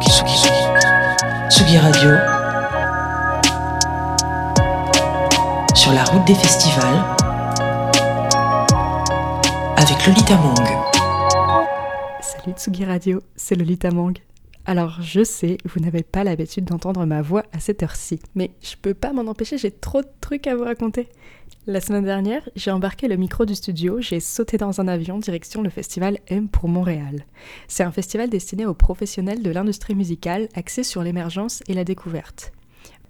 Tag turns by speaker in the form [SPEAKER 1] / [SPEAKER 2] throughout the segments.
[SPEAKER 1] Tsugi, Radio. Sur la route des festivals. Avec Lolita Mang.
[SPEAKER 2] Salut Tsugi Radio, c'est Lolita Mang. Alors je sais, vous n'avez pas l'habitude d'entendre ma voix à cette heure-ci, mais je peux pas m'en empêcher, j'ai trop de trucs à vous raconter. La semaine dernière, j'ai embarqué le micro du studio, j'ai sauté dans un avion direction le festival M pour Montréal. C'est un festival destiné aux professionnels de l'industrie musicale axé sur l'émergence et la découverte.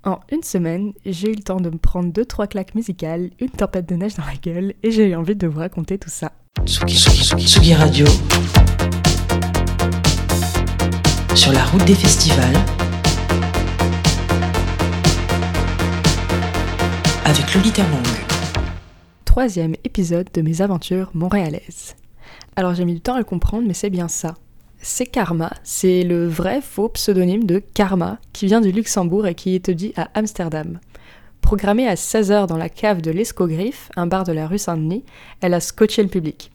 [SPEAKER 2] En une semaine, j'ai eu le temps de me prendre deux trois claques musicales, une tempête de neige dans la gueule et j'ai eu envie de vous raconter tout ça.
[SPEAKER 1] Tsugi, Tsugi, Tsugi, Tsugi Radio. Sur la route des festivals. Avec Lolita Mang.
[SPEAKER 2] Troisième épisode de mes aventures montréalaises. Alors j'ai mis du temps à le comprendre, mais c'est bien ça. C'est Karma, c'est le vrai faux pseudonyme de Karma, qui vient du Luxembourg et qui est étudié à Amsterdam. Programmée à 16h dans la cave de l'Escogriffe, un bar de la rue Saint-Denis, elle a scotché le public.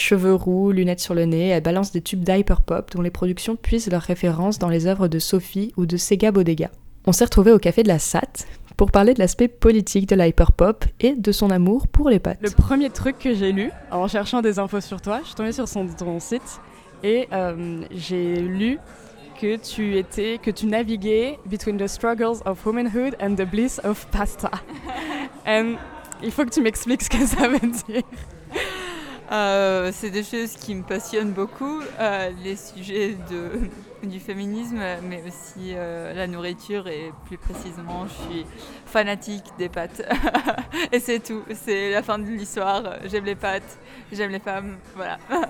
[SPEAKER 2] Cheveux roux, lunettes sur le nez, elle balance des tubes d'hyperpop dont les productions puisent leurs références dans les œuvres de Sophie ou de Sega Bodega. On s'est retrouvé au café de la SAT pour parler de l'aspect politique de l'hyperpop et de son amour pour les pâtes.
[SPEAKER 3] Le premier truc que j'ai lu en cherchant des infos sur toi, je suis tombée sur son, ton site et euh, j'ai lu que tu étais, que tu naviguais between the struggles of womanhood and the bliss of pasta. And il faut que tu m'expliques ce que ça veut dire.
[SPEAKER 4] Euh, c'est des choses qui me passionnent beaucoup, euh, les sujets de, du féminisme, mais aussi euh, la nourriture et plus précisément, je suis fanatique des pâtes. et c'est tout, c'est la fin de l'histoire. J'aime les pâtes, j'aime les femmes, voilà.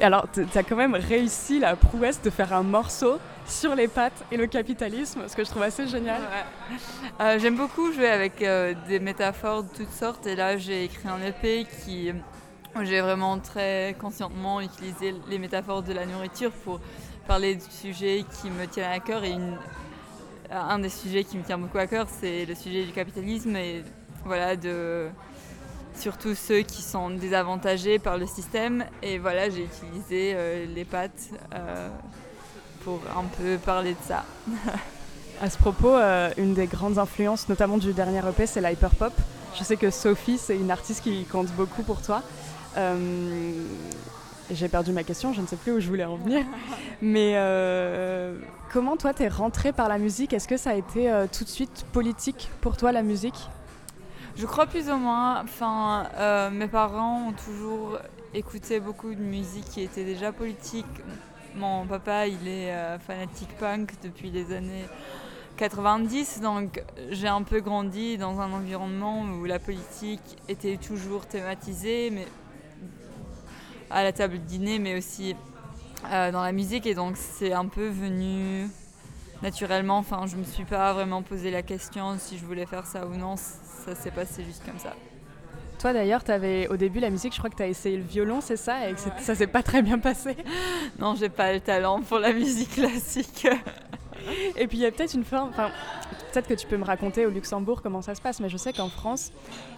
[SPEAKER 3] Et alors, tu as quand même réussi la prouesse de faire un morceau sur les pâtes et le capitalisme, ce que je trouve assez génial.
[SPEAKER 4] Ouais. J'aime beaucoup jouer avec des métaphores de toutes sortes, et là j'ai écrit un EP qui j'ai vraiment très conscientement utilisé les métaphores de la nourriture pour parler du sujet qui me tient à cœur. Et un des sujets qui me tient beaucoup à cœur, c'est le sujet du capitalisme et voilà, de surtout ceux qui sont désavantagés par le système. Et voilà, j'ai utilisé euh, les pâtes euh, pour un peu parler de ça.
[SPEAKER 3] À ce propos, euh, une des grandes influences, notamment du dernier EP, c'est l'hyperpop. Je sais que Sophie, c'est une artiste qui compte beaucoup pour toi. Euh, J'ai perdu ma question, je ne sais plus où je voulais en venir. Mais euh, comment toi, t'es rentrée par la musique? Est-ce que ça a été euh, tout de suite politique pour toi, la musique?
[SPEAKER 4] Je crois plus ou moins. Enfin, euh, mes parents ont toujours écouté beaucoup de musique qui était déjà politique. Mon papa, il est fanatique punk depuis les années 90, donc j'ai un peu grandi dans un environnement où la politique était toujours thématisée, mais à la table de dîner, mais aussi euh, dans la musique, et donc c'est un peu venu naturellement. Enfin, je me suis pas vraiment posé la question si je voulais faire ça ou non. Ça s'est passé juste comme ça.
[SPEAKER 3] Toi d'ailleurs, t'avais au début la musique, je crois que tu as essayé le violon, c'est ça? Et que ça s'est pas très bien passé?
[SPEAKER 4] Non, j'ai pas le talent pour la musique classique.
[SPEAKER 3] Et puis il y a peut-être une forme, enfin, peut-être que tu peux me raconter au Luxembourg comment ça se passe, mais je sais qu'en France,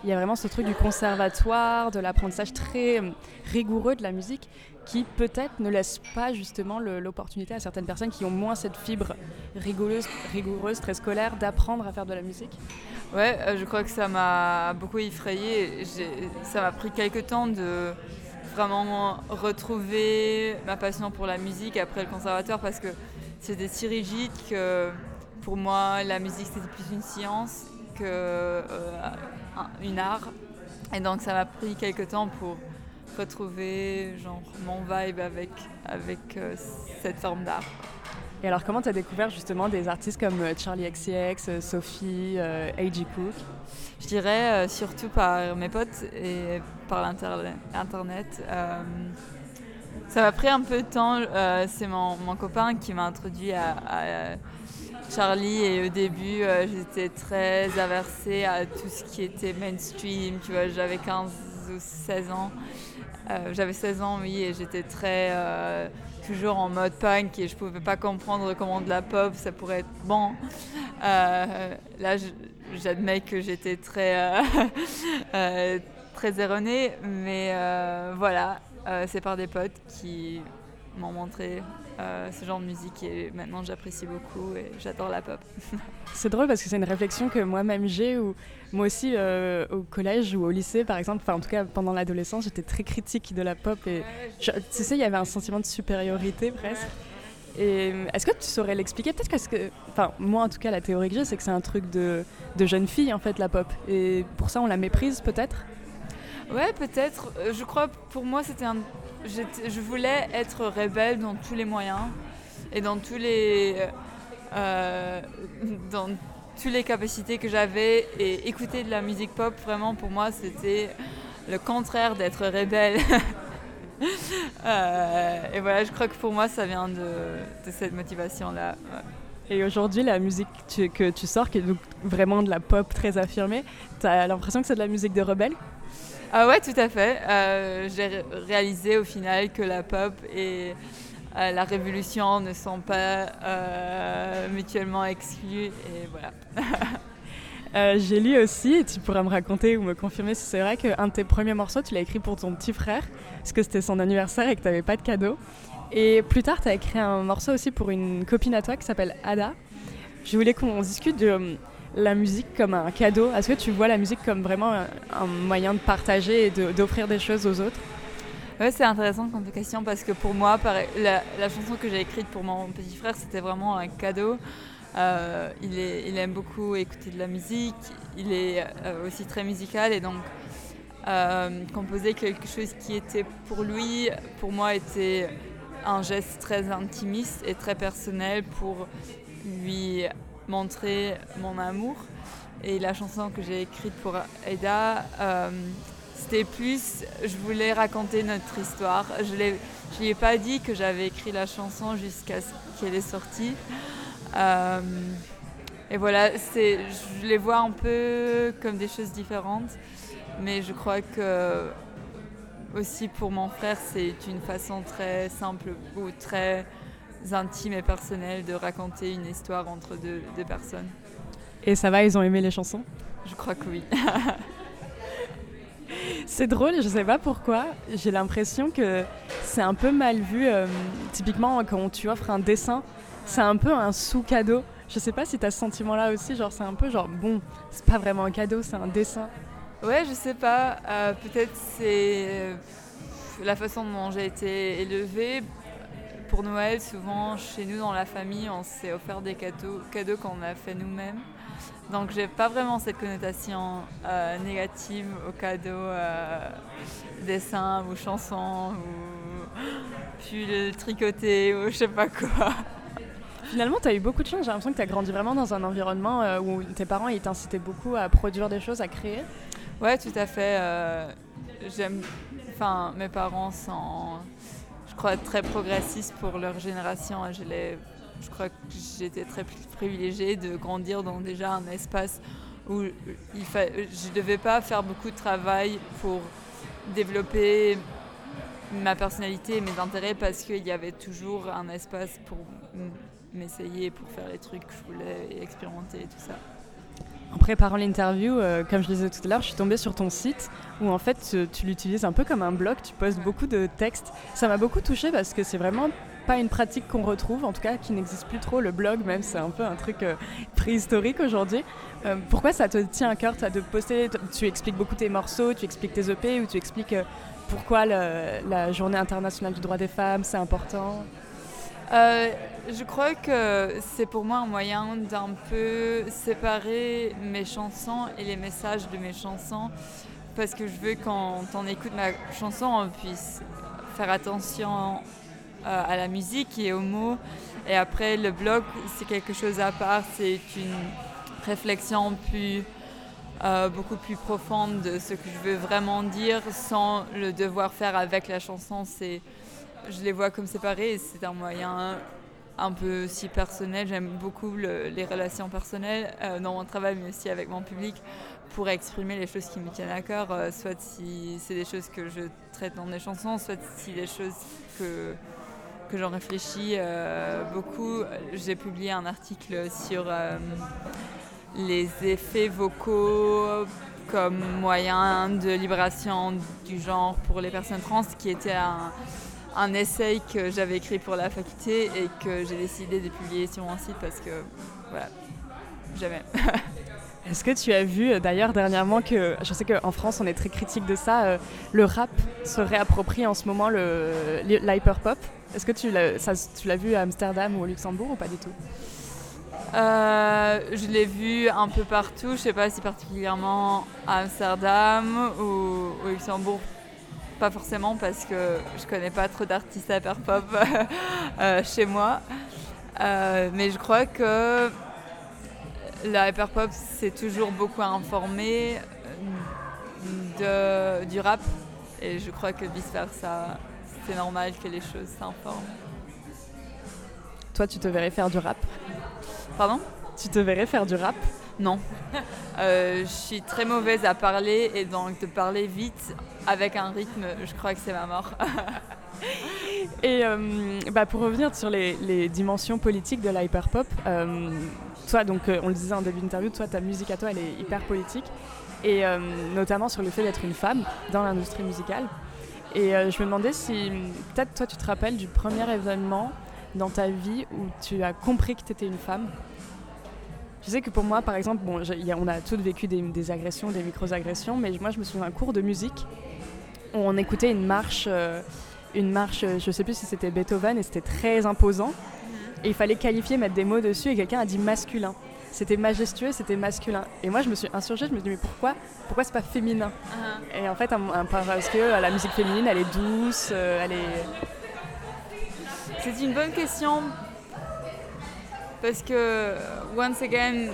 [SPEAKER 3] il y a vraiment ce truc du conservatoire, de l'apprentissage très euh, rigoureux de la musique, qui peut-être ne laisse pas justement l'opportunité à certaines personnes qui ont moins cette fibre rigoureuse, très scolaire, d'apprendre à faire de la musique.
[SPEAKER 4] Ouais, euh, je crois que ça m'a beaucoup effrayée. Ça m'a pris quelques temps de vraiment retrouver ma passion pour la musique après le conservatoire parce que c'était si rigide que pour moi la musique c'était plus une science que euh, une art. Et donc ça m'a pris quelques temps pour retrouver genre mon vibe avec, avec euh, cette forme d'art.
[SPEAKER 3] Et alors comment tu as découvert justement des artistes comme euh, Charlie XCX, Sophie, A.G. Cook?
[SPEAKER 4] Je dirais euh, surtout par mes potes et par l'internet. Internet. Euh, ça m'a pris un peu de temps. euh, c'est mon, mon copain qui m'a introduit à, à Charlie et au début euh, j'étais très aversée à tout ce qui était mainstream. Tu vois, j'avais 15 ou 16 ans. Euh, j'avais 16 ans, oui, et j'étais très euh, toujours en mode punk et je pouvais pas comprendre comment de la pop ça pourrait être bon. Là, j'admets que j'étais très très erronée, mais voilà, c'est par des potes qui m'ont montré euh, ce genre de musique et maintenant j'apprécie beaucoup et j'adore la pop.
[SPEAKER 3] C'est drôle parce que c'est une réflexion que moi-même j'ai, ou moi aussi euh, au collège ou au lycée par exemple, enfin en tout cas pendant l'adolescence, j'étais très critique de la pop et tu sais, il y avait un sentiment de supériorité presque. Et est-ce que tu saurais l'expliquer? Peut-être parce que, enfin, moi en tout cas, la théorie que j'ai, c'est que c'est un truc de, de jeune fille en fait, la pop. Et pour ça, on la méprise peut-être?
[SPEAKER 4] Ouais, peut-être. Euh, je crois, pour moi, c'était un. Je voulais être rebelle dans tous les moyens et dans tous les. Euh, dans toutes les capacités que j'avais et écouter de la musique pop vraiment pour moi c'était le contraire d'être rebelle Euh, et voilà, je crois que pour moi, ça vient de, cette motivation-là.
[SPEAKER 3] Et aujourd'hui, la musique que tu sors, qui est vraiment de la pop très affirmée, tu as l'impression que c'est de la musique de rebelle?
[SPEAKER 4] Ah ouais, tout à fait. Euh, j'ai réalisé au final que la pop et euh, la révolution ne sont pas mutuellement exclus. Et voilà.
[SPEAKER 3] Euh, j'ai lu aussi, et tu pourras me raconter ou me confirmer si c'est vrai, qu'un de tes premiers morceaux, tu l'as écrit pour ton petit frère, parce que c'était son anniversaire et que tu n'avais pas de cadeau. Et plus tard, tu as écrit un morceau aussi pour une copine à toi qui s'appelle Ada. Je voulais qu'on discute de euh, la musique comme un cadeau. Est-ce que tu vois la musique comme vraiment un, moyen de partager et d'offrir des choses aux autres?
[SPEAKER 4] Ouais, c'est intéressant comme question parce que pour moi, la, chanson que j'ai écrite pour mon petit frère, c'était vraiment un cadeau. Euh, il, aime beaucoup écouter de la musique, il est euh, aussi très musical et donc euh, composer quelque chose qui était pour lui, pour moi, était un geste très intimiste et très personnel pour lui montrer mon amour. Et la chanson que j'ai écrite pour Eda, c'était plus, je voulais raconter notre histoire. Je ne lui ai pas dit que j'avais écrit la chanson jusqu'à ce qu'elle est sortie. Euh, et voilà, je les vois un peu comme des choses différentes, mais je crois que aussi pour mon frère, c'est une façon très simple ou très intime et personnelle de raconter une histoire entre deux, deux personnes.
[SPEAKER 3] Et ça va, ils ont aimé les chansons?
[SPEAKER 4] Je crois que oui.
[SPEAKER 3] c'est drôle, je sais pas pourquoi. J'ai l'impression que c'est un peu mal vu. Euh, typiquement, quand tu offres un dessin c'est un peu un sous-cadeau. Je sais pas si tu as ce sentiment-là aussi, genre c'est un peu genre bon, c'est pas vraiment un cadeau, c'est un dessin.
[SPEAKER 4] Ouais, je sais pas. Euh, peut-être c'est euh, la façon dont j'ai été élevée. Pour Noël, souvent chez nous dans la famille, on s'est offert des cadeaux, cadeaux qu'on a fait nous-mêmes. Donc j'ai pas vraiment cette connotation euh, négative au cadeau, dessin ou chanson ou pull tricoté ou je sais pas quoi.
[SPEAKER 3] Finalement, tu as eu beaucoup de chance. J'ai l'impression que tu as grandi vraiment dans un environnement euh, où tes parents ils t'incitaient beaucoup à produire des choses, à créer.
[SPEAKER 4] Ouais, tout à fait. Euh, j'aime. Enfin, mes parents sont, crois, très progressistes pour leur génération. Je, crois que j'étais très privilégiée de grandir dans déjà un espace où je ne devais pas faire beaucoup de travail pour développer ma personnalité et mes intérêts parce qu'il y avait toujours un espace pour m'essayer pour faire les trucs que je voulais expérimenter et tout ça.
[SPEAKER 3] En préparant l'interview, euh, comme je disais tout à l'heure, je suis tombée sur ton site où en fait tu, l'utilises un peu comme un blog, tu postes beaucoup de textes. Ça m'a beaucoup touchée parce que c'est vraiment pas une pratique qu'on retrouve, en tout cas qui n'existe plus trop. Le blog même, c'est un peu un truc euh, préhistorique aujourd'hui. Euh, pourquoi ça te tient à cœur de poster? Tu expliques beaucoup tes morceaux, tu expliques tes EP ou tu expliques pourquoi la journée internationale du droit des femmes, c'est important?
[SPEAKER 4] Euh, je crois que c'est pour moi un moyen d'un peu séparer mes chansons et les messages de mes chansons parce que je veux quand on écoute ma chanson on puisse faire attention euh, à la musique et aux mots. Et après le blog c'est quelque chose à part c'est une réflexion plus euh, beaucoup plus profonde de ce que je veux vraiment dire sans le devoir faire avec la chanson c'est je les vois comme séparés et c'est un moyen un peu si personnel. J'aime beaucoup les relations personnelles euh, dans mon travail, mais aussi avec mon public, pour exprimer les choses qui me tiennent à cœur, euh, soit si c'est des choses que je traite dans des chansons, soit si des choses que, que j'en réfléchis euh, beaucoup. J'ai publié un article sur les effets vocaux comme moyen de libération du genre pour les personnes trans, qui était un un essai que j'avais écrit pour la faculté et que j'ai décidé de publier sur mon site parce que, voilà, jamais.
[SPEAKER 3] Est-ce que tu as vu euh, d'ailleurs dernièrement que, je sais qu'en France on est très critique de ça, euh, le rap se réapproprie en ce moment l'hyperpop. Est-ce que tu l'as vu à Amsterdam ou au Luxembourg ou pas du tout?
[SPEAKER 4] Euh, je l'ai vu un peu partout, je sais pas si particulièrement à Amsterdam ou au Luxembourg, pas forcément parce que je connais pas trop d'artistes hyperpop chez moi. mais je crois que la hyperpop s'est toujours beaucoup informée euh, de, du rap et je crois que vice versa, c'est normal que les choses s'informent.
[SPEAKER 3] Toi, tu te verrais faire du rap?
[SPEAKER 4] Pardon?
[SPEAKER 3] Tu te verrais faire du rap?
[SPEAKER 4] Non. Euh, je suis très mauvaise à parler et donc de parler vite avec un rythme, je crois que c'est ma mort.
[SPEAKER 3] et euh, bah pour revenir sur les, dimensions politiques de l'hyperpop, euh, toi, donc, euh, on le disait en début d'interview, toi, ta musique à toi, elle est hyper politique. Et euh, notamment sur le fait d'être une femme dans l'industrie musicale. Et je me demandais si, peut-être, toi, tu te rappelles du premier événement dans ta vie où tu as compris que tu étais une femme je sais que pour moi, par exemple, bon, on a tous vécu des, agressions, des micro-agressions, mais moi, je me souviens d'un cours de musique on écoutait une marche, une marche, je sais plus si c'était Beethoven, et c'était très imposant. Et il fallait qualifier, mettre des mots dessus, et quelqu'un a dit masculin. C'était majestueux, c'était masculin. Et moi, je me suis insurgée, je me suis dit, mais pourquoi Pourquoi c'est pas féminin? Uh-huh. Et en fait, parce que euh, la musique féminine, elle est douce, euh, elle est.
[SPEAKER 4] C'est une bonne question. Parce que, once again,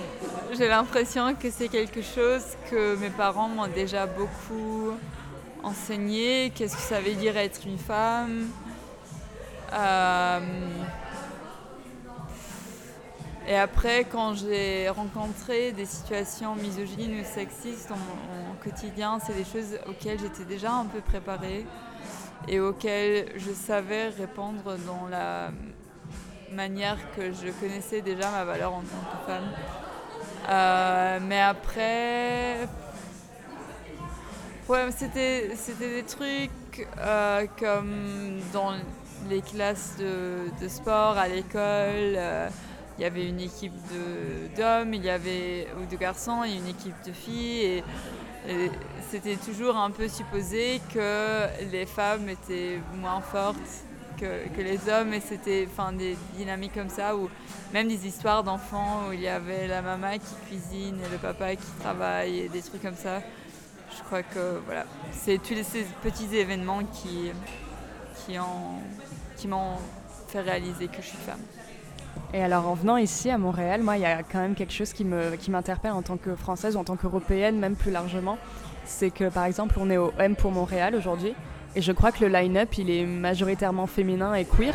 [SPEAKER 4] j'ai l'impression que c'est quelque chose que mes parents m'ont déjà beaucoup enseigné. Qu'est-ce que ça veut dire être une femme euh, et après, quand j'ai rencontré des situations misogynes ou sexistes en quotidien, c'est des choses auxquelles j'étais déjà un peu préparée et auxquelles je savais répondre dans la manière que je connaissais déjà ma valeur en tant que femme. Euh, mais après, ouais, c'était, des trucs euh, comme dans les classes de, de sport à l'école. Euh, il y avait une équipe d'hommes, il y avait ou de garçons et une équipe de filles. Et, c'était toujours un peu supposé que les femmes étaient moins fortes que, que les hommes et c'était enfin des dynamiques comme ça ou même des histoires d'enfants où il y avait la maman qui cuisine et le papa qui travaille et des trucs comme ça. Je crois que voilà, c'est tous ces petits événements qui qui qui m'ont fait réaliser que je suis femme.
[SPEAKER 3] Et alors en venant ici à Montréal, moi il y a quand même quelque chose qui m'interpelle qui en tant que française ou en tant qu'européenne même plus largement. C'est que par exemple on est au M pour Montréal aujourd'hui et je crois que le line-up il est majoritairement féminin et queer.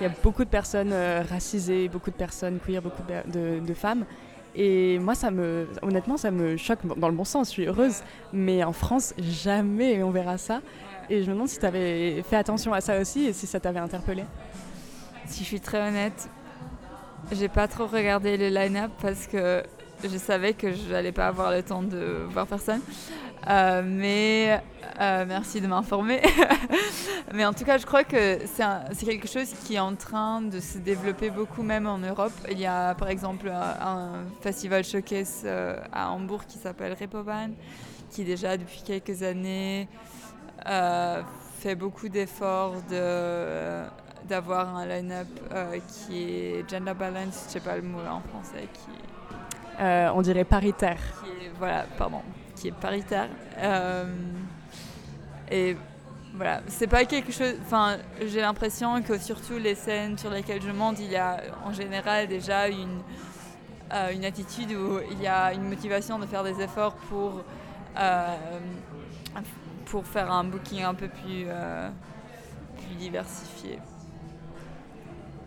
[SPEAKER 3] Il y a beaucoup de personnes euh, racisées, beaucoup de personnes queer, beaucoup de, de, femmes. Et moi, ça me, honnêtement, ça me choque dans le bon sens. Je suis heureuse, mais en France, jamais on verra ça. Et je me demande si tu avais fait attention à ça aussi et si ça t'avait interpellé.
[SPEAKER 4] Si je suis très honnête, j'ai pas trop regardé le line-up parce que je savais que j'allais pas avoir le temps de voir personne. Euh, mais euh, merci de m'informer. mais en tout cas, je crois que c'est quelque chose qui est en train de se développer beaucoup, même en Europe. Il y a par exemple un, festival showcase euh, à Hambourg qui s'appelle Repovan, qui déjà depuis quelques années fait beaucoup d'efforts de d'avoir un line-up euh, qui est gender balance, je sais pas le mot en français, qui
[SPEAKER 3] euh, on dirait paritaire.
[SPEAKER 4] Qui est, voilà, pardon, qui est paritaire. Euh, et voilà, c'est pas quelque chose. Enfin, j'ai l'impression que surtout les scènes sur lesquelles je monte, il y a en général déjà une, une attitude où il y a une motivation de faire des efforts pour, pour faire un booking un peu plus, plus diversifié.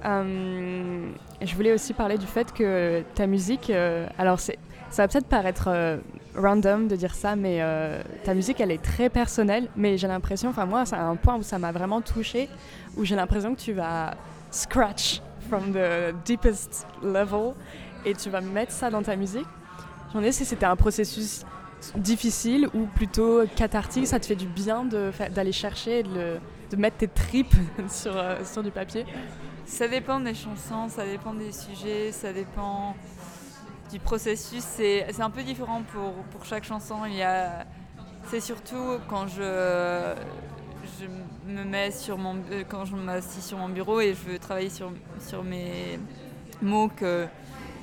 [SPEAKER 3] Euh, je voulais aussi parler du fait que ta musique, euh, alors ça va peut-être paraître euh, random de dire ça, mais ta musique elle est très personnelle, mais j'ai l'impression, enfin moi c'est un point où ça m'a vraiment touché, où j'ai l'impression que tu vas scratch from the deepest level et tu vas mettre ça dans ta musique. Je me demandais si c'était un processus difficile ou plutôt cathartique, ça te fait du bien d'aller chercher de, mettre tes tripes sur, sur du papier?
[SPEAKER 4] Ça dépend des chansons, ça dépend des sujets, ça dépend du processus. C'est un peu différent pour, pour chaque chanson. C'est surtout quand je, je me mets sur mon euh, quand je m'assis sur mon bureau et je veux travailler sur, sur mes mots que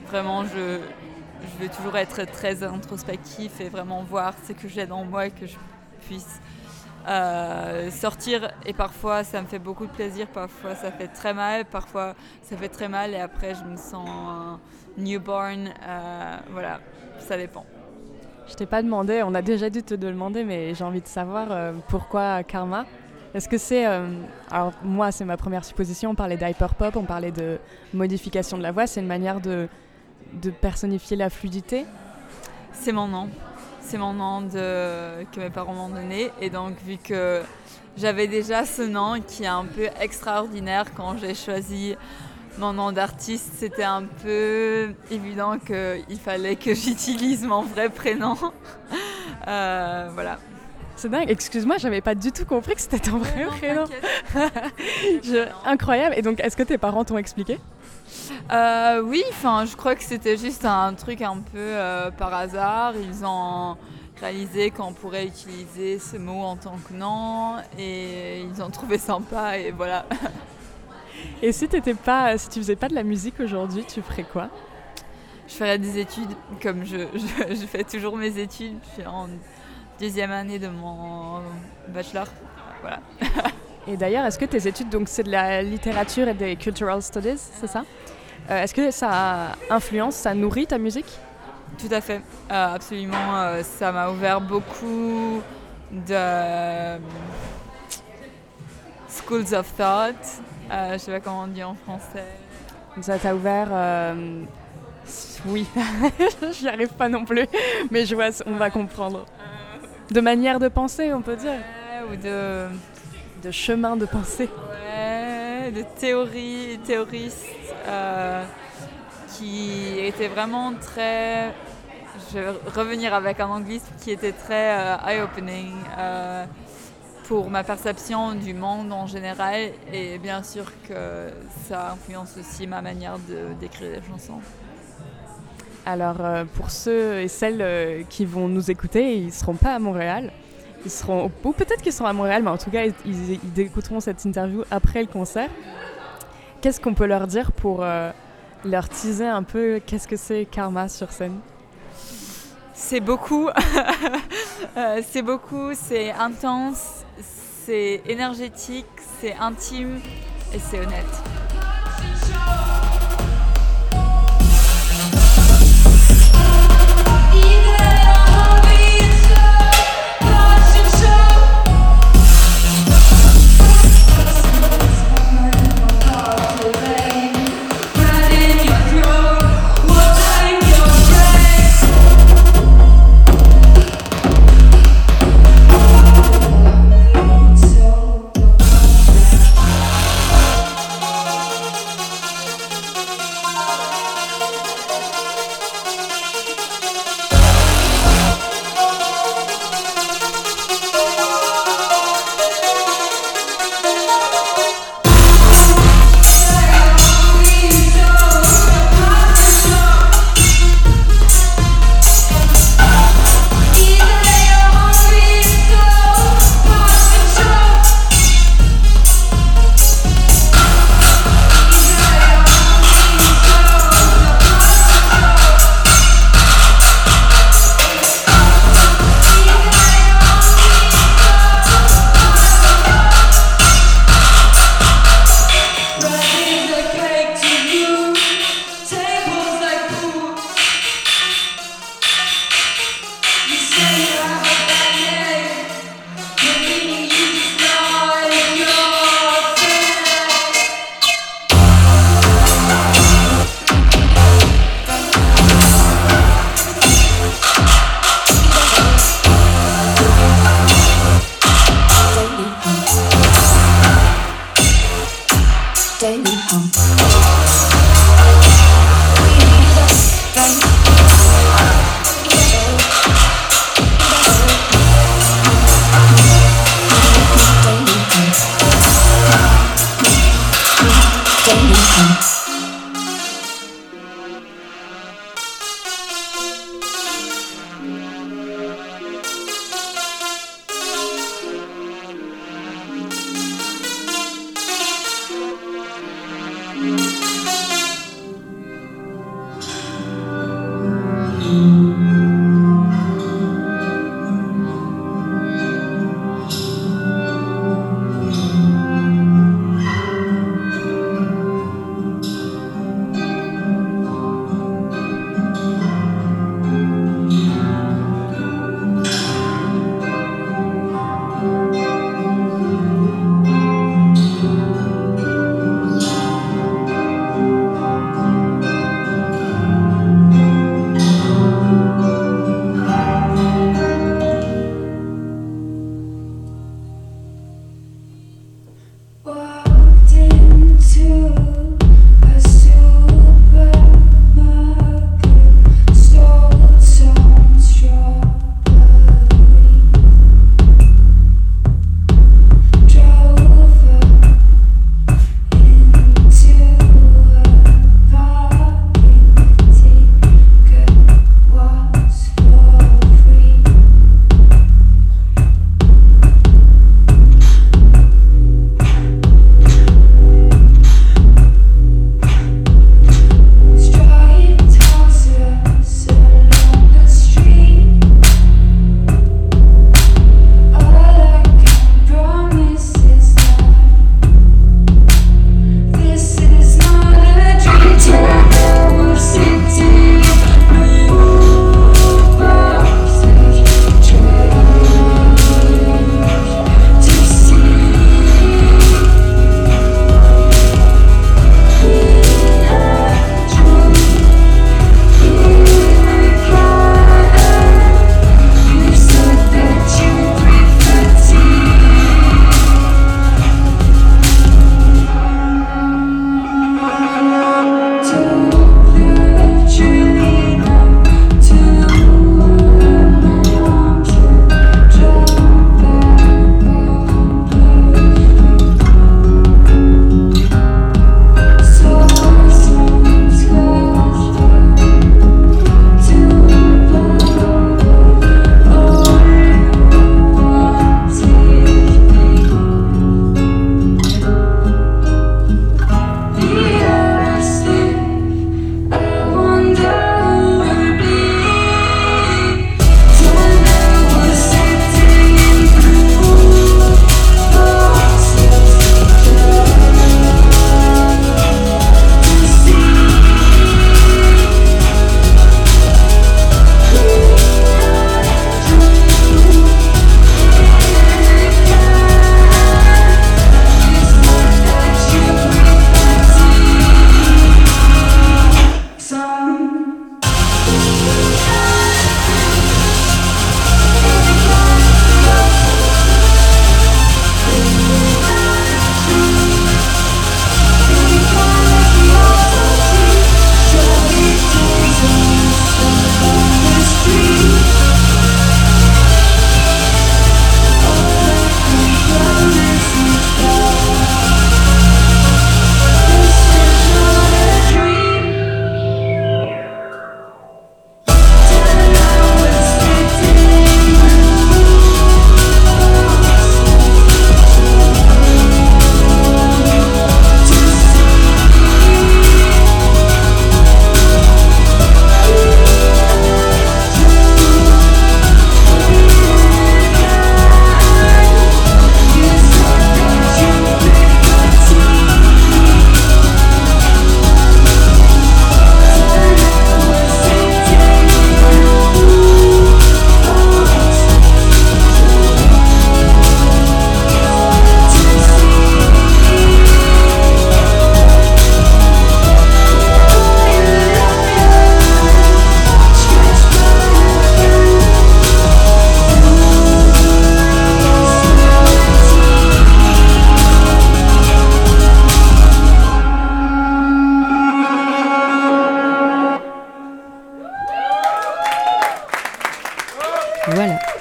[SPEAKER 4] vraiment je, je veux toujours être très introspectif et vraiment voir ce que j'ai dans moi et que je puisse euh, sortir et parfois ça me fait beaucoup de plaisir, parfois ça fait très mal, parfois ça fait très mal et après je me sens newborn, euh, voilà, ça dépend.
[SPEAKER 3] Je t'ai pas demandé, on a déjà dû te demander, mais j'ai envie de savoir euh, pourquoi Karma? Est-ce que c'est. Euh, alors, moi, c'est ma première supposition. On parlait d'hyper pop, on parlait de modification de la voix. C'est une manière de, de personnifier la fluidité?
[SPEAKER 4] C'est mon nom. C'est mon nom que mes parents m'ont donné. Et donc, vu que j'avais déjà ce nom qui est un peu extraordinaire quand j'ai choisi mon nom d'artiste, c'était un peu évident qu'il fallait que j'utilise mon vrai prénom. Euh, voilà.
[SPEAKER 3] C'est dingue, excuse-moi, j'avais pas du tout compris que c'était ton vrai prénom. Incroyable. Et donc, est-ce que tes parents t'ont expliqué?
[SPEAKER 4] Euh, Oui, enfin, je crois que c'était juste un truc un peu euh, par hasard. Ils ont réalisé qu'on pourrait utiliser ce mot en tant que nom et ils ont trouvé sympa et voilà.
[SPEAKER 3] Et si t'étais pas, si tu faisais pas de la musique aujourd'hui, tu ferais quoi?
[SPEAKER 4] Je ferais des études, comme je, je, fais toujours mes études. Je suis en deuxième année de mon bachelor. Voilà.
[SPEAKER 3] Et d'ailleurs, est-ce que tes études, donc c'est de la littérature et des cultural studies, c'est ça? Euh, Est-ce que ça influence, ça nourrit ta musique?
[SPEAKER 4] Tout à fait, euh, absolument. Euh, ça m'a ouvert beaucoup de schools of thought je sais pas comment on dit en français.
[SPEAKER 3] Ça t'a ouvert. Oui, j'y arrive pas non plus, mais je vois, on va comprendre. De manière de penser, on peut dire.
[SPEAKER 4] ou de.
[SPEAKER 3] De chemin de pensée.
[SPEAKER 4] Ouais, de théorie, théoristes euh, qui étaient vraiment très. Je vais revenir avec un anglicisme qui était très eye-opening pour ma perception du monde en général et bien sûr que ça influence aussi ma manière de d'écrire des chansons.
[SPEAKER 3] Alors euh, pour ceux et celles euh, qui vont nous écouter, ils ne seront pas à Montréal. Ils seront, ou peut-être qu'ils seront à Montréal, mais en tout cas, ils, écouteront cette interview après le concert. Qu'est-ce qu'on peut leur dire pour euh, leur teaser un peu qu'est-ce que c'est Karma sur scène?
[SPEAKER 4] C'est beaucoup, c'est beaucoup, c'est intense, c'est énergétique, c'est intime et c'est honnête.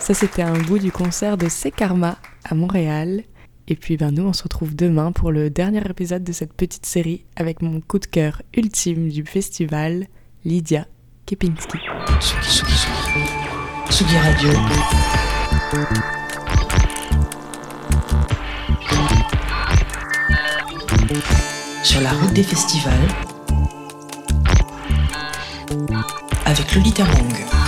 [SPEAKER 2] Ça, c'était un bout du concert de C'est Karma à Montréal. Et puis, ben, nous, on se retrouve demain pour le dernier épisode de cette petite série avec mon coup de cœur ultime du festival, Lydia Kepinski. Tsugi, Radio.
[SPEAKER 1] sur la route des festivals avec Lolita Wong.